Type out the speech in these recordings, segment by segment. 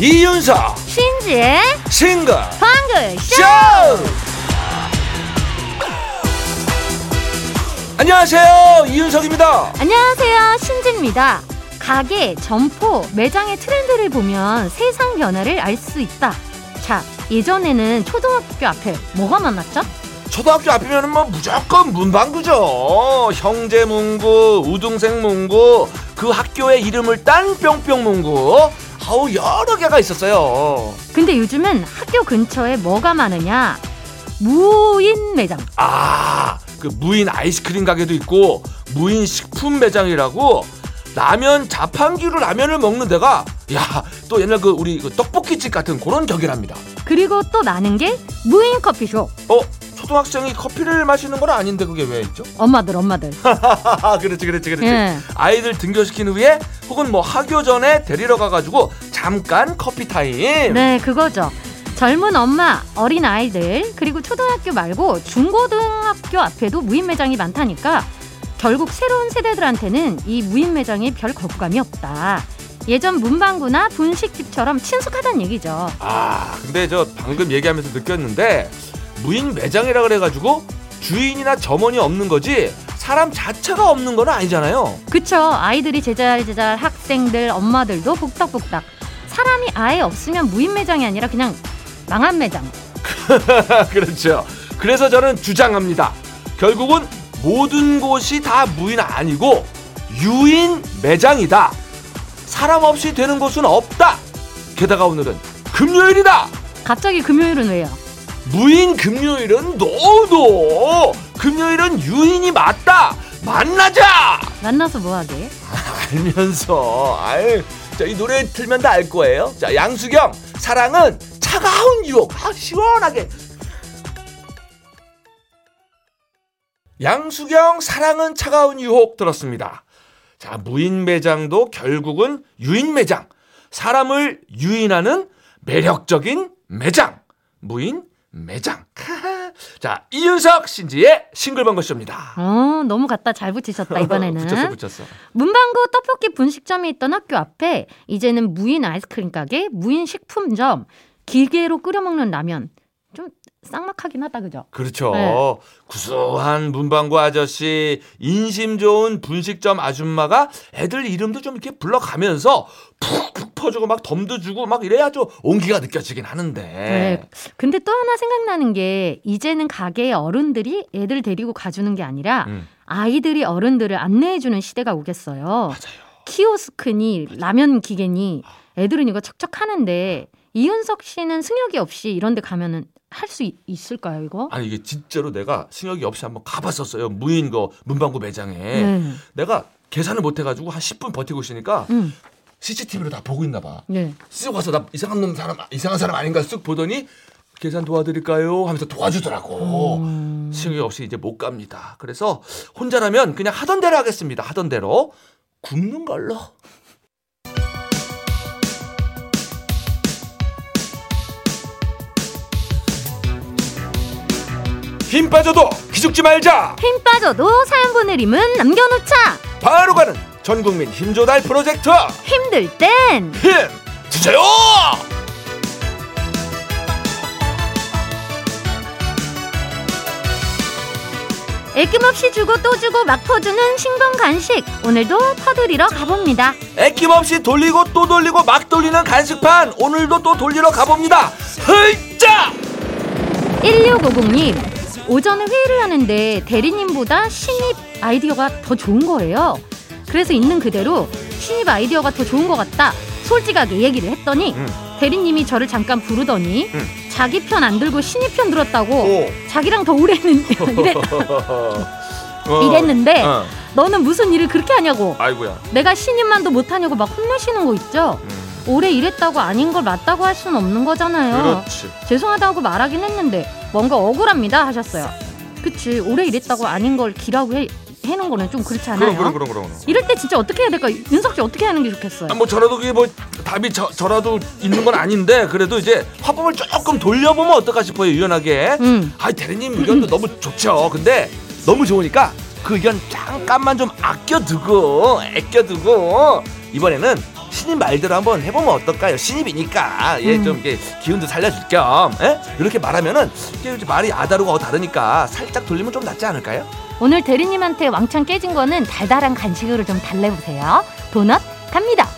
이윤석 신지의 싱글 방글 쇼! 안녕하세요 이윤석입니다. 안녕하세요 신지입니다. 가게, 점포, 매장의 트렌드를 보면 세상 변화를 알 수 있다. 자 예전에는 초등학교 앞에 뭐가 많았죠? 초등학교 앞이면 뭐 무조건 문방구죠. 형제 문구 우등생 문구 그 학교의 이름을 딴 뿅뿅 문구. 아우 여러 개가 있었어요. 근데 요즘은 학교 근처에 뭐가 많으냐? 무인 매장. 아, 그 무인 아이스크림 가게도 있고 무인 식품 매장이라고 라면 자판기로 라면을 먹는 데가 야 또 옛날 그 우리 그 떡볶이집 같은 그런 격이랍니다. 그리고 또 많은 게 무인 커피숍. 어 초등학생이 커피를 마시는 건 아닌데 그게 왜 있죠? 엄마들 엄마들 그렇지 그렇지 그렇지. 예. 아이들 등교시킨 후에 혹은 뭐 학교 전에 데리러 가가지고 잠깐 커피 타임. 네 그거죠 젊은 엄마 어린 아이들 그리고 초등학교 말고 중고등학교 앞에도 무인 매장이 많다니까 결국 새로운 세대들한테는 이 무인 매장에 별 거부감이 없다 예전 문방구나 분식집처럼 친숙하다는 얘기죠 아 근데 저 방금 얘기하면서 느꼈는데 무인 매장이라 그래가지고 주인이나 점원이 없는 거지 사람 자체가 없는 건 아니잖아요. 그쵸 아이들이 제잘제잘 학생들 엄마들도 복닥복닥 사람이 아예 없으면 무인 매장이 아니라 그냥 망한 매장 그렇죠. 그래서 저는 주장합니다. 결국은 모든 곳이 다 무인 아니고 유인 매장이다. 사람 없이 되는 곳은 없다. 게다가 오늘은 금요일이다. 갑자기 금요일은 왜요? 무인 금요일은 노노. 금요일은 유인이 맞다. 만나자. 만나서 뭐하게? 알면서 아유 자이 노래 틀면 다 알 거예요. 자 양수경 사랑은 차가운 유혹. 아 시원하게. 양수경 사랑은 차가운 유혹 들었습니다. 자 무인 매장도 결국은 유인 매장. 사람을 유인하는 매력적인 매장. 무인 매장. 자 이윤석 신지의 싱글벙글쇼입니다. 어 너무 갖다 잘 붙이셨다 이번에는 붙였어 붙였어. 문방구 떡볶이 분식점이 있던 학교 앞에 이제는 무인 아이스크림 가게, 무인 식품점, 기계로 끓여 먹는 라면 좀 쌍막하긴 하다 그죠? 그렇죠. 네. 구수한 문방구 아저씨, 인심 좋은 분식점 아줌마가 애들 이름도 좀 이렇게 불러가면서 푹푹 퍼주고 막 덤도 주고 막 이래야 좀 온기가 느껴지긴 하는데. 네. 근데 또 하나 생각나는 게 이제는 가게에 어른들이 애들 데리고 가주는 게 아니라 음, 아이들이 어른들을 안내해주는 시대가 오겠어요. 맞아요. 키오스크니 라면 기계니 애들은 이거 척척 하는데 이윤석 씨는 승혁이 없이 이런 데 가면은 할 수 있을까요, 이거? 아니 이게 진짜로 내가 승혁이 없이 한번 가봤었어요. 무인 거 문방구 매장에. 네. 내가 계산을 못 해가지고 한 10분 버티고 있으니까 음. CCTV로 다 보고 있나 봐. 네. 쓱 와서 나 이상한 놈 사람 이상한 사람 아닌가 쓱 보더니 계산 도와드릴까요 하면서 도와주더라고 음. 승혁이 없이 이제 못 갑니다 그래서 혼자라면 그냥 하던 대로 하겠습니다 하던 대로 굶는 걸로 힘 빠져도 기죽지 말자 힘 빠져도 사연 보내림은 남겨놓자. 바로 가는 전국민 힘조달 프로젝트 힘들 땐 힘 주세요 애낌없이 주고 또 주고 막 퍼주는 싱거운 간식. 오늘도 퍼드리러 가봅니다. 애낌없이 돌리고 또 돌리고 막 돌리는 간식판 오늘도 또 돌리러 가봅니다 헐짜 1650님, 오전에 회의를 하는데 대리님보다 신입 아이디어가 더 좋은 거예요. 그래서 있는 그대로 신입 아이디어가 더 좋은 것 같다. 솔직하게 얘기를 했더니 음. 대리님이 저를 잠깐 부르더니 음. 자기 편 안 들고 신입 편 들었다고 오. 자기랑 더 오래 했는데 이래, 어. 이랬는데 어. 너는 무슨 일을 그렇게 하냐고 아이고야 내가 신입만도 못하냐고 막 혼내시는 거 있죠 음. 오래 일했다고 아닌 걸 맞다고 할 수는 없는 거잖아요 그렇지 죄송하다고 말하긴 했는데 뭔가 억울합니다 하셨어요. 그치 오래 일했다고 아닌 걸 기라고 해 해놓은 거는 좀 그렇지 않아요? 그럼 그럼 그럼 그럼. 이럴 때 진짜 어떻게 해야 될까? 윤석 씨 어떻게 하는 게 좋겠어요? 아, 뭐 저라도 그게 뭐 답이 저, 저라도 있는 건 아닌데 그래도 이제 화법을 조금 돌려보면 어떨까 싶어요 유연하게. 음. 아 대리님 의견도 너무 좋죠. 근데 너무 좋으니까 그 의견 잠깐만 좀 아껴두고 아껴두고 이번에는 신입 말대로 한번 해보면 어떨까요? 신입이니까 예 음. 좀 이렇게 기운도 살려줄 겸 예? 이렇게 말하면은 이게 말이 아다르고 다르니까 살짝 돌리면 좀 낫지 않을까요? 오늘 대리님한테 왕창 깨진 거는 달달한 간식으로 좀 달래보세요. 도넛 갑니다.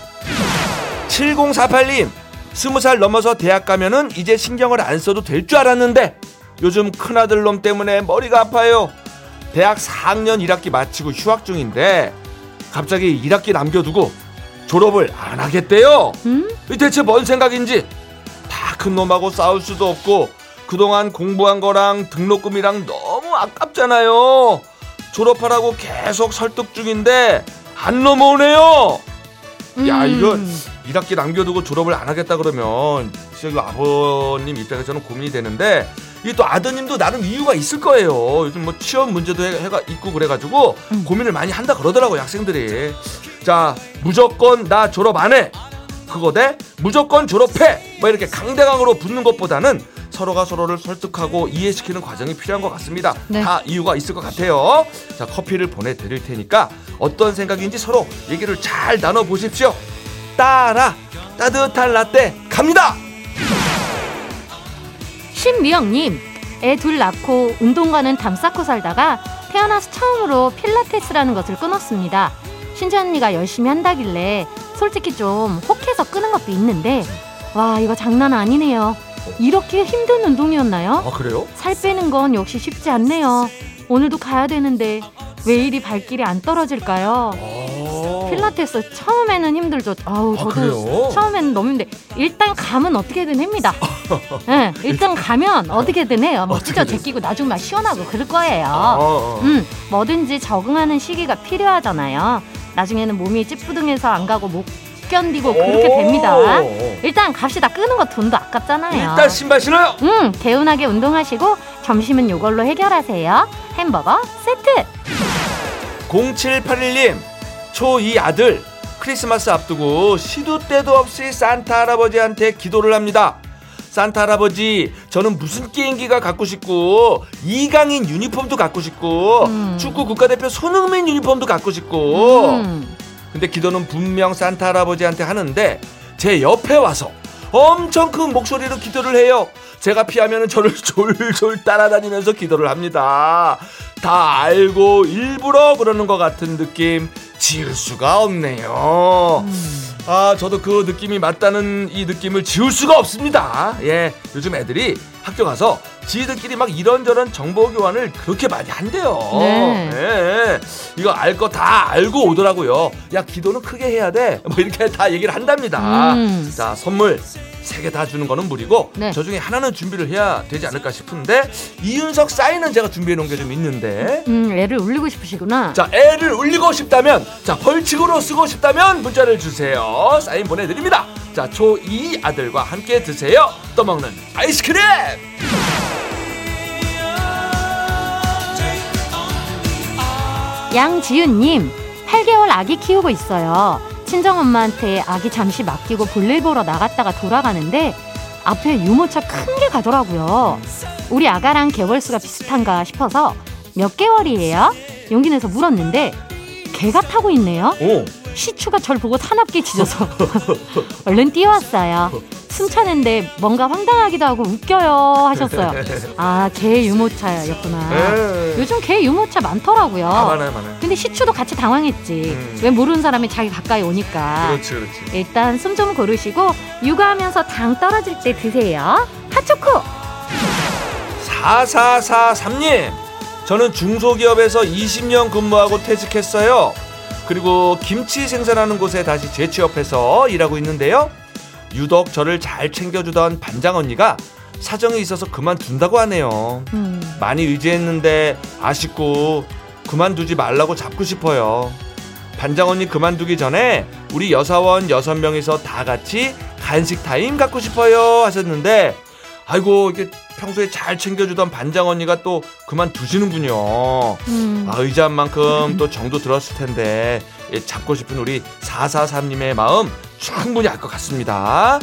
7048님 스무 살 넘어서 대학 가면은 이제 신경을 안 써도 될 줄 알았는데 요즘 큰아들 놈 때문에 머리가 아파요 대학 4학년 1학기 마치고 휴학 중인데 갑자기 1학기 남겨두고 졸업을 안 하겠대요 음? 이 대체 뭔 생각인지 다 큰 놈하고 싸울 수도 없고 그동안 공부한 거랑 등록금이랑 너무 아깝잖아요 졸업하라고 계속 설득 중인데 안 넘어오네요 야, 음. 이거 1학기 남겨두고 졸업을 안 하겠다 그러면 진짜 이거 아버님 입장에서는 고민이 되는데 이게 또 아드님도 나름 이유가 있을 거예요. 요즘 뭐 취업 문제도 해, 해가 있고 그래가지고 음. 고민을 많이 한다 그러더라고요 학생들이. 자 무조건 나 졸업 안 해. 그거 대 무조건 졸업해. 뭐 이렇게 강대강으로 붙는 것보다는 서로가 서로를 설득하고 이해시키는 과정이 필요한 것 같습니다. 네. 다 이유가 있을 것 같아요. 자 커피를 보내드릴 테니까 어떤 생각인지 서로 얘기를 잘 나눠 보십시오. 따라 따뜻한 라떼 갑니다. 신미영님, 애 둘 낳고 운동과는 담 쌓고 살다가 태어나서 처음으로 필라테스라는 것을 끊었습니다. 신지 언니가 열심히 한다길래 솔직히 좀 혹해서 끊은 것도 있는데 와 이거 장난 아니네요. 이렇게 힘든 운동이었나요? 아 그래요? 살 빼는 건 역시 쉽지 않네요. 오늘도 가야 되는데 왜 이리 발길이 안 떨어질까요? 아, 필라테스 처음에는 힘들죠. 아우 아, 저도 그래요? 처음에는 너무 힘든데 일단 가면 어떻게든 합니다. 네, 일단 가면 어떻게든 해요. 뭐. 투저 제끼고 나중에 막 시원하고 그럴 거예요. 어, 어. 음, 뭐든지 적응하는 시기가 필요하잖아요. 나중에는 몸이 찌뿌둥해서 안 가고 못 견디고 그렇게 오. 됩니다. 일단 갑시다. 끄는 거 돈도 아깝잖아요. 일단 신발 신어요. 음, 개운하게 운동하시고 점심은 요걸로 해결하세요. 햄버거 세트. 0781님 초2 아들 크리스마스 앞두고 시도 때도 없이 산타 할아버지한테 기도를 합니다. 산타 할아버지 저는 무슨 게임기가 갖고 싶고 이강인 유니폼도 갖고 싶고 음. 축구 국가대표 손흥민 유니폼도 갖고 싶고 음. 근데 기도는 분명 산타 할아버지한테 하는데 제 옆에 와서 엄청 큰 목소리로 기도를 해요. 제가 피하면 저를 졸졸 따라다니면서 기도를 합니다. 다 알고 일부러 그러는 것 같은 느낌 지울 수가 없네요. 아, 저도 그 느낌이 맞다는 이 느낌을 지울 수가 없습니다. 예, 요즘 애들이 학교 가서 지들끼리 막 이런저런 정보 교환을 그렇게 많이 한대요. 네. 예, 이거 알 거 다 알고 오더라고요. 야, 기도는 크게 해야 돼. 뭐 이렇게 다 얘기를 한답니다. 음. 자, 선물 세 개 다 주는 거는 무리고 네. 저 중에 하나는 준비를 해야 되지 않을까 싶은데 이윤석 사인은 제가 준비해 놓은 게 좀 있는데 음, 애를 울리고 싶으시구나. 자, 애를 울리고 싶다면, 자, 벌칙으로 쓰고 싶다면 문자를 주세요. 사인 보내드립니다. 자, 초2 아들과 함께 드세요. 떠먹는 아이스크림! 양지윤님, 8개월 아기 키우고 있어요. 친정엄마한테 아기 잠시 맡기고 볼일 보러 나갔다가 돌아가는데 앞에 유모차 큰 게 가더라고요. 우리 아가랑 개월수가 비슷한가 싶어서 몇 개월이에요? 용기 내서 물었는데 개가 타고 있네요. 오, 시추가 절 보고 사납게 짖어서 얼른 뛰어왔어요. 숨차는데 뭔가 황당하기도 하고 웃겨요 하셨어요. 아, 개 유모차였구나. 에. 요즘 개 유모차 많더라고요. 아, 많아요, 많아요. 근데 시추도 같이 당황했지. 음. 왜 모르는 사람이 자기 가까이 오니까. 그렇지, 그렇지. 일단 숨 좀 고르시고 육아하면서 당 떨어질 때 드세요. 핫초코. 4443님, 저는 중소기업에서 20년 근무하고 퇴직했어요. 그리고 김치 생산하는 곳에 다시 재취업해서 일하고 있는데요. 유독 저를 잘 챙겨주던 반장 언니가 사정이 있어서 그만둔다고 하네요. 음. 많이 의지했는데 아쉽고 그만두지 말라고 잡고 싶어요. 반장 언니 그만두기 전에 우리 여사원 여섯 명이서 다 같이 간식 타임 갖고 싶어요 하셨는데 아이고 이게 평소에 잘 챙겨주던 반장 언니가 또 그만 두시는군요. 음. 아, 의자한 만큼 또 정도 들었을 텐데 예, 잡고 싶은 우리 443님의 마음 충분히 알 것 같습니다.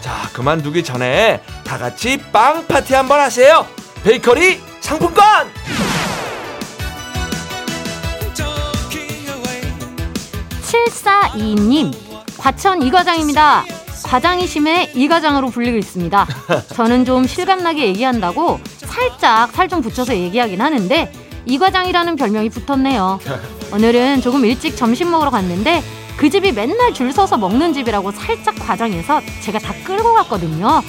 자, 그만두기 전에 다 같이 빵 파티 한번 하세요. 베이커리 상품권! 7422님, 과천 이과장입니다. 과장이 심해 이과장으로 불리고 있습니다. 저는 좀 실감나게 얘기한다고 살짝 살 좀 붙여서 얘기하긴 하는데 이과장이라는 별명이 붙었네요. 오늘은 조금 일찍 점심 먹으러 갔는데 그 집이 맨날 줄 서서 먹는 집이라고 살짝 과장해서 제가 다 끌고 갔거든요.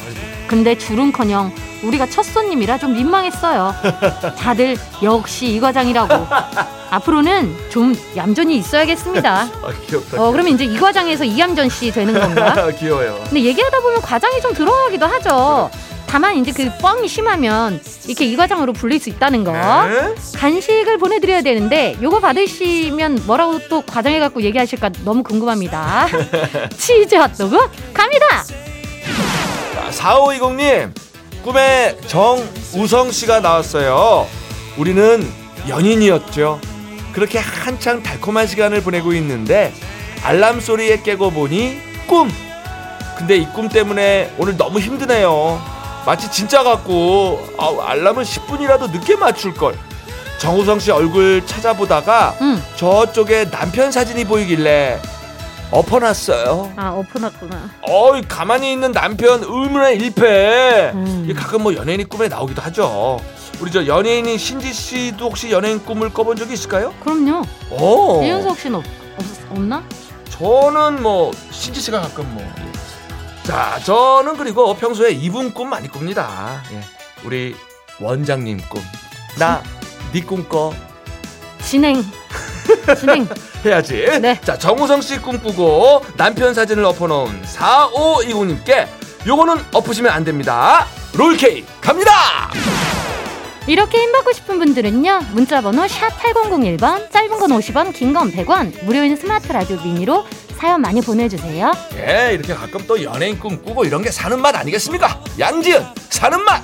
근데 줄은커녕 우리가 첫 손님이라 좀 민망했어요. 다들 역시 이 과장이라고. 앞으로는 좀 얌전히 있어야겠습니다. 아, 귀엽다. 어, 그러면 이제 이 과장에서 이얌전 씨 되는 건가? 귀여워요. 근데 얘기하다 보면 과장이 좀 들어가기도 하죠. 다만 이제 그 뻥이 심하면 이렇게 이 과장으로 불릴 수 있다는 거. 네? 간식을 보내드려야 되는데 요거 받으시면 뭐라고 또 과장해 갖고 얘기하실까 너무 궁금합니다. 치즈 핫도그 갑니다. 자, 4520님, 꿈에 정우성 씨가 나왔어요. 우리는 연인이었죠. 그렇게 한창 달콤한 시간을 보내고 있는데 알람 소리에 깨고 보니 꿈. 근데 이 꿈 때문에 오늘 너무 힘드네요. 마치 진짜 같고 아우, 알람을 10분이라도 늦게 맞출 걸. 정우성 씨 얼굴 찾아보다가 응. 저쪽에 남편 사진이 보이길래 엎어놨어요. 아 오픈했구나. 어이 가만히 있는 남편 의문의 일패. 음. 가끔 뭐 연예인이 꿈에 나오기도 하죠. 우리 저 연예인인 신지 씨도 혹시 연예인 꿈을 꿔본 적이 있을까요? 그럼요. 오. 이윤석 씨는 없, 없, 없 나? 저는 뭐 신지 씨가 가끔 뭐. 예. 자, 저는 그리고 평소에 이분 꿈 많이 꿉니다. 예. 우리 원장님 꿈. 나 네 꿈 꿔. 진행. 진행. 해야지. 네. 자, 정우성 씨 꿈꾸고 남편 사진을 엎어놓은 4520님께 요거는 엎으시면 안 됩니다. 롤케이크 갑니다! 이렇게 힘받고 싶은 분들은요 문자번호 샵 8001번 짧은 건 50원 긴 건 100원 무료인 스마트 라디오 미니로 사연 많이 보내주세요 예, 이렇게 가끔 또 연예인 꿈꾸고 이런 게 사는 맛 아니겠습니까? 양지은, 사는 맛!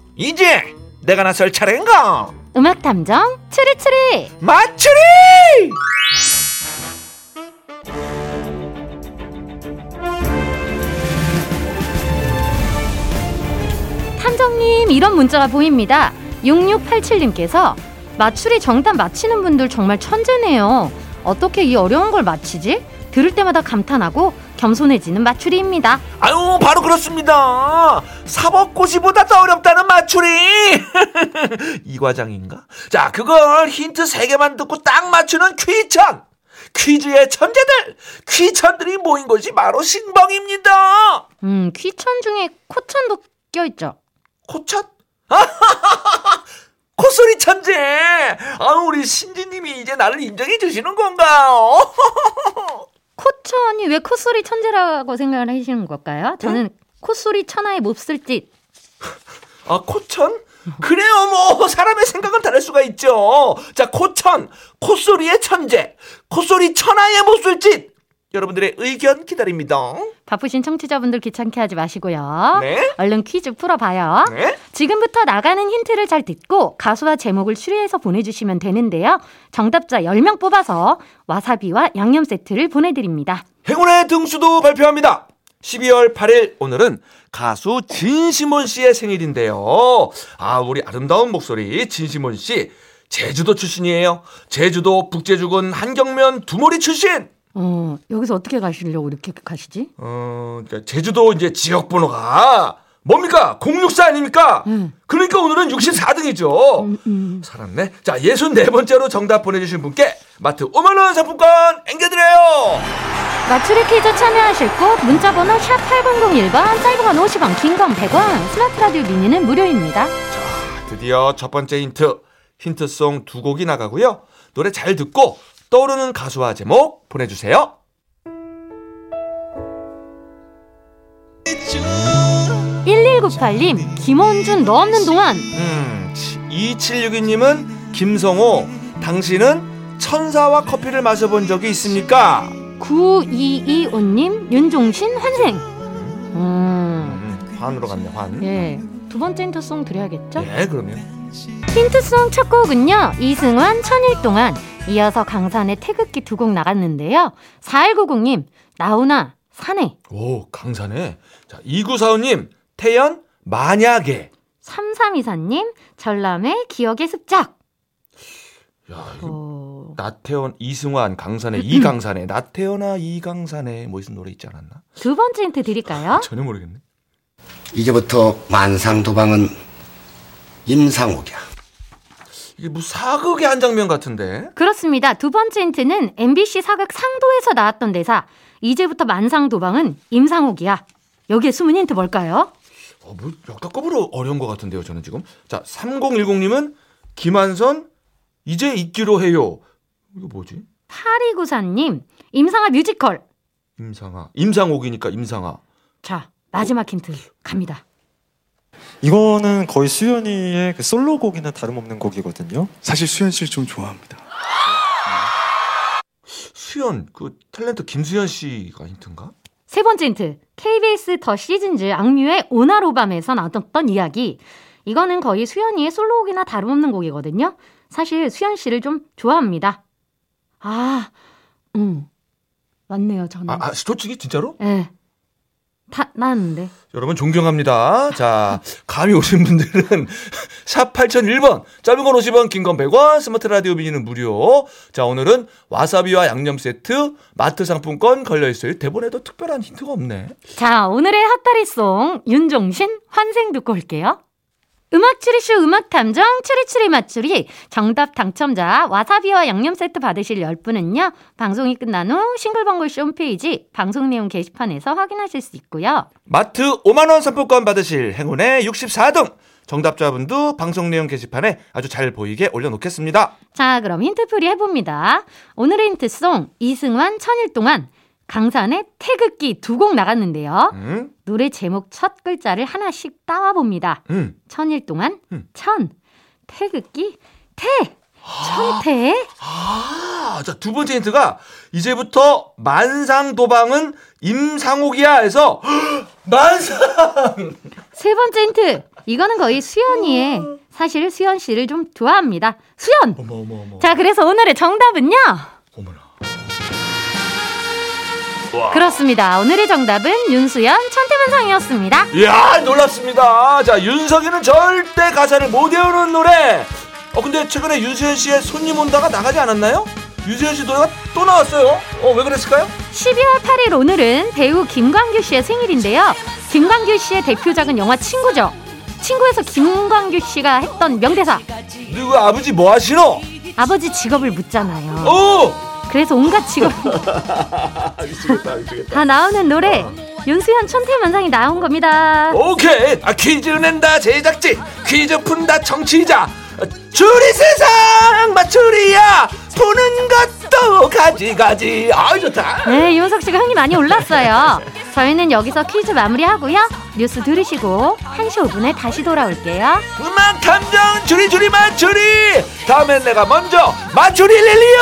이제 내가 나설 차례인가? 음악 탐정 추리추리 맞추리! 탐정님 이런 문자가 보입니다 6687님께서 맞추리 정답 맞히는 분들 정말 천재네요 어떻게 이 어려운 걸 맞히지? 들을 때마다 감탄하고 겸손해지는 맞추리입니다 아유, 바로 그렇습니다. 사법고시보다 더 어렵다는 맞추리! 이 과장인가? 자, 그걸 힌트 세개만 듣고 딱 맞추는 퀴천! 퀴즈의 천재들! 퀴천들이 모인 곳이 바로 신봉입니다! 음 퀴천 중에 코천도 껴있죠 코천? 콧소리 천재! 아, 우리 신지님이 이제 나를 인정해 주시는 건가요? 코천이 왜 콧소리 천재라고 생각을 하시는 걸까요? 저는 콧소리 천하의 몹쓸 짓 아, 코천? 그래요, 뭐, 사람의 생각은 다를 수가 있죠. 자, 코천, 콧소리의 천재, 콧소리 천하의 못쓸짓. 여러분들의 의견 기다립니다. 바쁘신 청취자분들 귀찮게 하지 마시고요. 네. 얼른 퀴즈 풀어봐요. 네. 지금부터 나가는 힌트를 잘 듣고 가수와 제목을 추리해서 보내주시면 되는데요. 정답자 10명 뽑아서 와사비와 양념 세트를 보내드립니다. 행운의 등수도 발표합니다. 12월 8일 오늘은 가수 진시몬 씨의 생일인데요. 아, 우리 아름다운 목소리 진시몬 씨 제주도 출신이에요. 제주도 북제주군 한경면 두머리 출신. 어, 여기서 어떻게 가시려고 이렇게 가시지? 어, 그러니까 제주도 이제 지역 번호가 뭡니까? 064 아닙니까? 음. 그러니까 오늘은 64등이죠. 음, 음. 살았네. 자, 64번째로 정답 보내주신 분께 마트 5만원 상품권 앵겨드려요. 맞추리 퀴즈 참여하실 곳 문자번호 샵 8001번 짧은 건 50원 긴 건 100원 스마트 라디오 미니는 무료입니다 드디어 첫 번째 힌트. 힌트송 두 곡이 나가고요. 노래 잘 듣고 떠오르는 가수와 제목 보내주세요. 1198님 김원준 너 없는 동안 음, 2762님은 김성호. 당신은 천사와 커피를 마셔본 적이 있습니까? 9225님 윤종신 환생 음, 음, 환으로 갔네, 환. 예. 두 번째 힌트송 드려야겠죠? 예, 그러면. 힌트송 첫 곡은요 이승환 천일 동안 이어서 강산의 태극기 두 곡 나갔는데요 4190님 나훈아 산에 오, 강산에. 자, 2945님, 태연, 만약에. 3324님 전람의 기억의 습작 야, 이거 어... 나태현, 이승환, 강산에, 이강산에. 나태현아, 이강산에. 뭐 무슨 노래 있지 않았나? 두 번째 힌트 드릴까요? 전혀 모르겠네. 이제부터 만상도방은 임상옥이야. 이게 뭐 사극의 한 장면 같은데. 그렇습니다. 두 번째 힌트는 MBC 사극 상도에서 나왔던 대사. 이제부터 만상도방은 임상옥이야. 여기에 숨은 힌트 뭘까요? 어, 뭐 역대급으로 어려운 것 같은데요, 저는 지금. 자, 3010님은 김한선 이제 있기로 해요. 이거 뭐지? 8294님, 임상아 뮤지컬. 임상아. 임상옥이니까 임상아. 자, 마지막 힌트 갑니다. 이거는 거의 수연이의 그 솔로곡이나 다름없는 곡이거든요. 사실 수현 씨를 좀 좋아합니다. 수연, 그 탤런트 김수연 씨가 힌트인가? 세 번째 힌트. KBS 더 시즌즈 악뮤의 오날오밤에서 나왔던 이야기. 이거는 거의 수연이의 솔로곡이나 다름없는 곡이거든요. 사실 수연 씨를 좀 좋아합니다. 아, 음. 맞네요, 저는. 아, 아 솔직히 진짜로? 예. 다 나왔는데. 여러분 존경합니다. 자, 감이 오신 분들은 샵 8001번, 짧은 건 50원, 긴 건 100원, 스마트 라디오 미니는 무료. 자, 오늘은 와사비와 양념 세트, 마트 상품권 걸려 있어요. 대본에도 특별한 힌트가 없네. 자, 오늘의 핫다리송 윤종신 환생 듣고 올게요. 음악 추리쇼 음악 탐정 추리추리 맞추리 정답 당첨자 와사비와 양념 세트 받으실 10분은요. 방송이 끝난 후 싱글벙글쇼 홈페이지 방송 내용 게시판에서 확인하실 수 있고요. 마트 5만 원 상품권 받으실 행운의 64등. 정답자분도 방송 내용 게시판에 아주 잘 보이게 올려놓겠습니다. 자, 그럼 힌트풀이 해봅니다. 오늘의 힌트송 이승환 천일 동안 강산의 태극기 두 곡 나갔는데요. 음, 노래 제목 첫 글자를 하나씩 따와봅니다. 음. 천일 동안 음. 천 태극기 태 천태 아, 자, 두 번째 힌트가 이제부터 만상 도방은 임상옥이야 해서 만상! 세 번째 힌트 이거는 거의 수연이의 사실 수연 씨를 좀 좋아합니다. 수연. 어머, 어머, 어머. 자 그래서 오늘의 정답은요. 어머나. 그렇습니다. 오늘의 정답은 윤수연 천태만상이었습니다. 이야, 놀랍습니다. 자, 윤석이는 절대 가사를 못 외우는 노래. 어, 근데 최근에 윤수현 씨의 손님 온다가 나가지 않았나요? 윤수현 씨 노래가 또 나왔어요. 어, 왜 그랬을까요? 12월 8일 오늘은 배우 김광규 씨의 생일인데요. 김광규 씨의 대표작은 영화 친구죠. 친구에서 김광규 씨가 했던 명대사 누구 아버지 뭐 하시노? 아버지 직업을 묻잖아요. 오! 그래서 온갖 직업 다 나오는 노래 윤수현 천태만상이 나온 겁니다. 오케이. 아, 퀴즈 낸다 제작진. 퀴즈 푼다 정치자. 아, 추리 세상 맞추리야. 푸는 것도 가지가지. 아, 좋다. 네, 윤석 씨가 흥이 많이 올랐어요. 저희는 여기서 퀴즈 마무리하고요. 뉴스 들으시고 1시 5분에 다시 돌아올게요. 음악 탐정 추리 추리 맞추리. 다음엔 내가 먼저 맞추리 릴리요.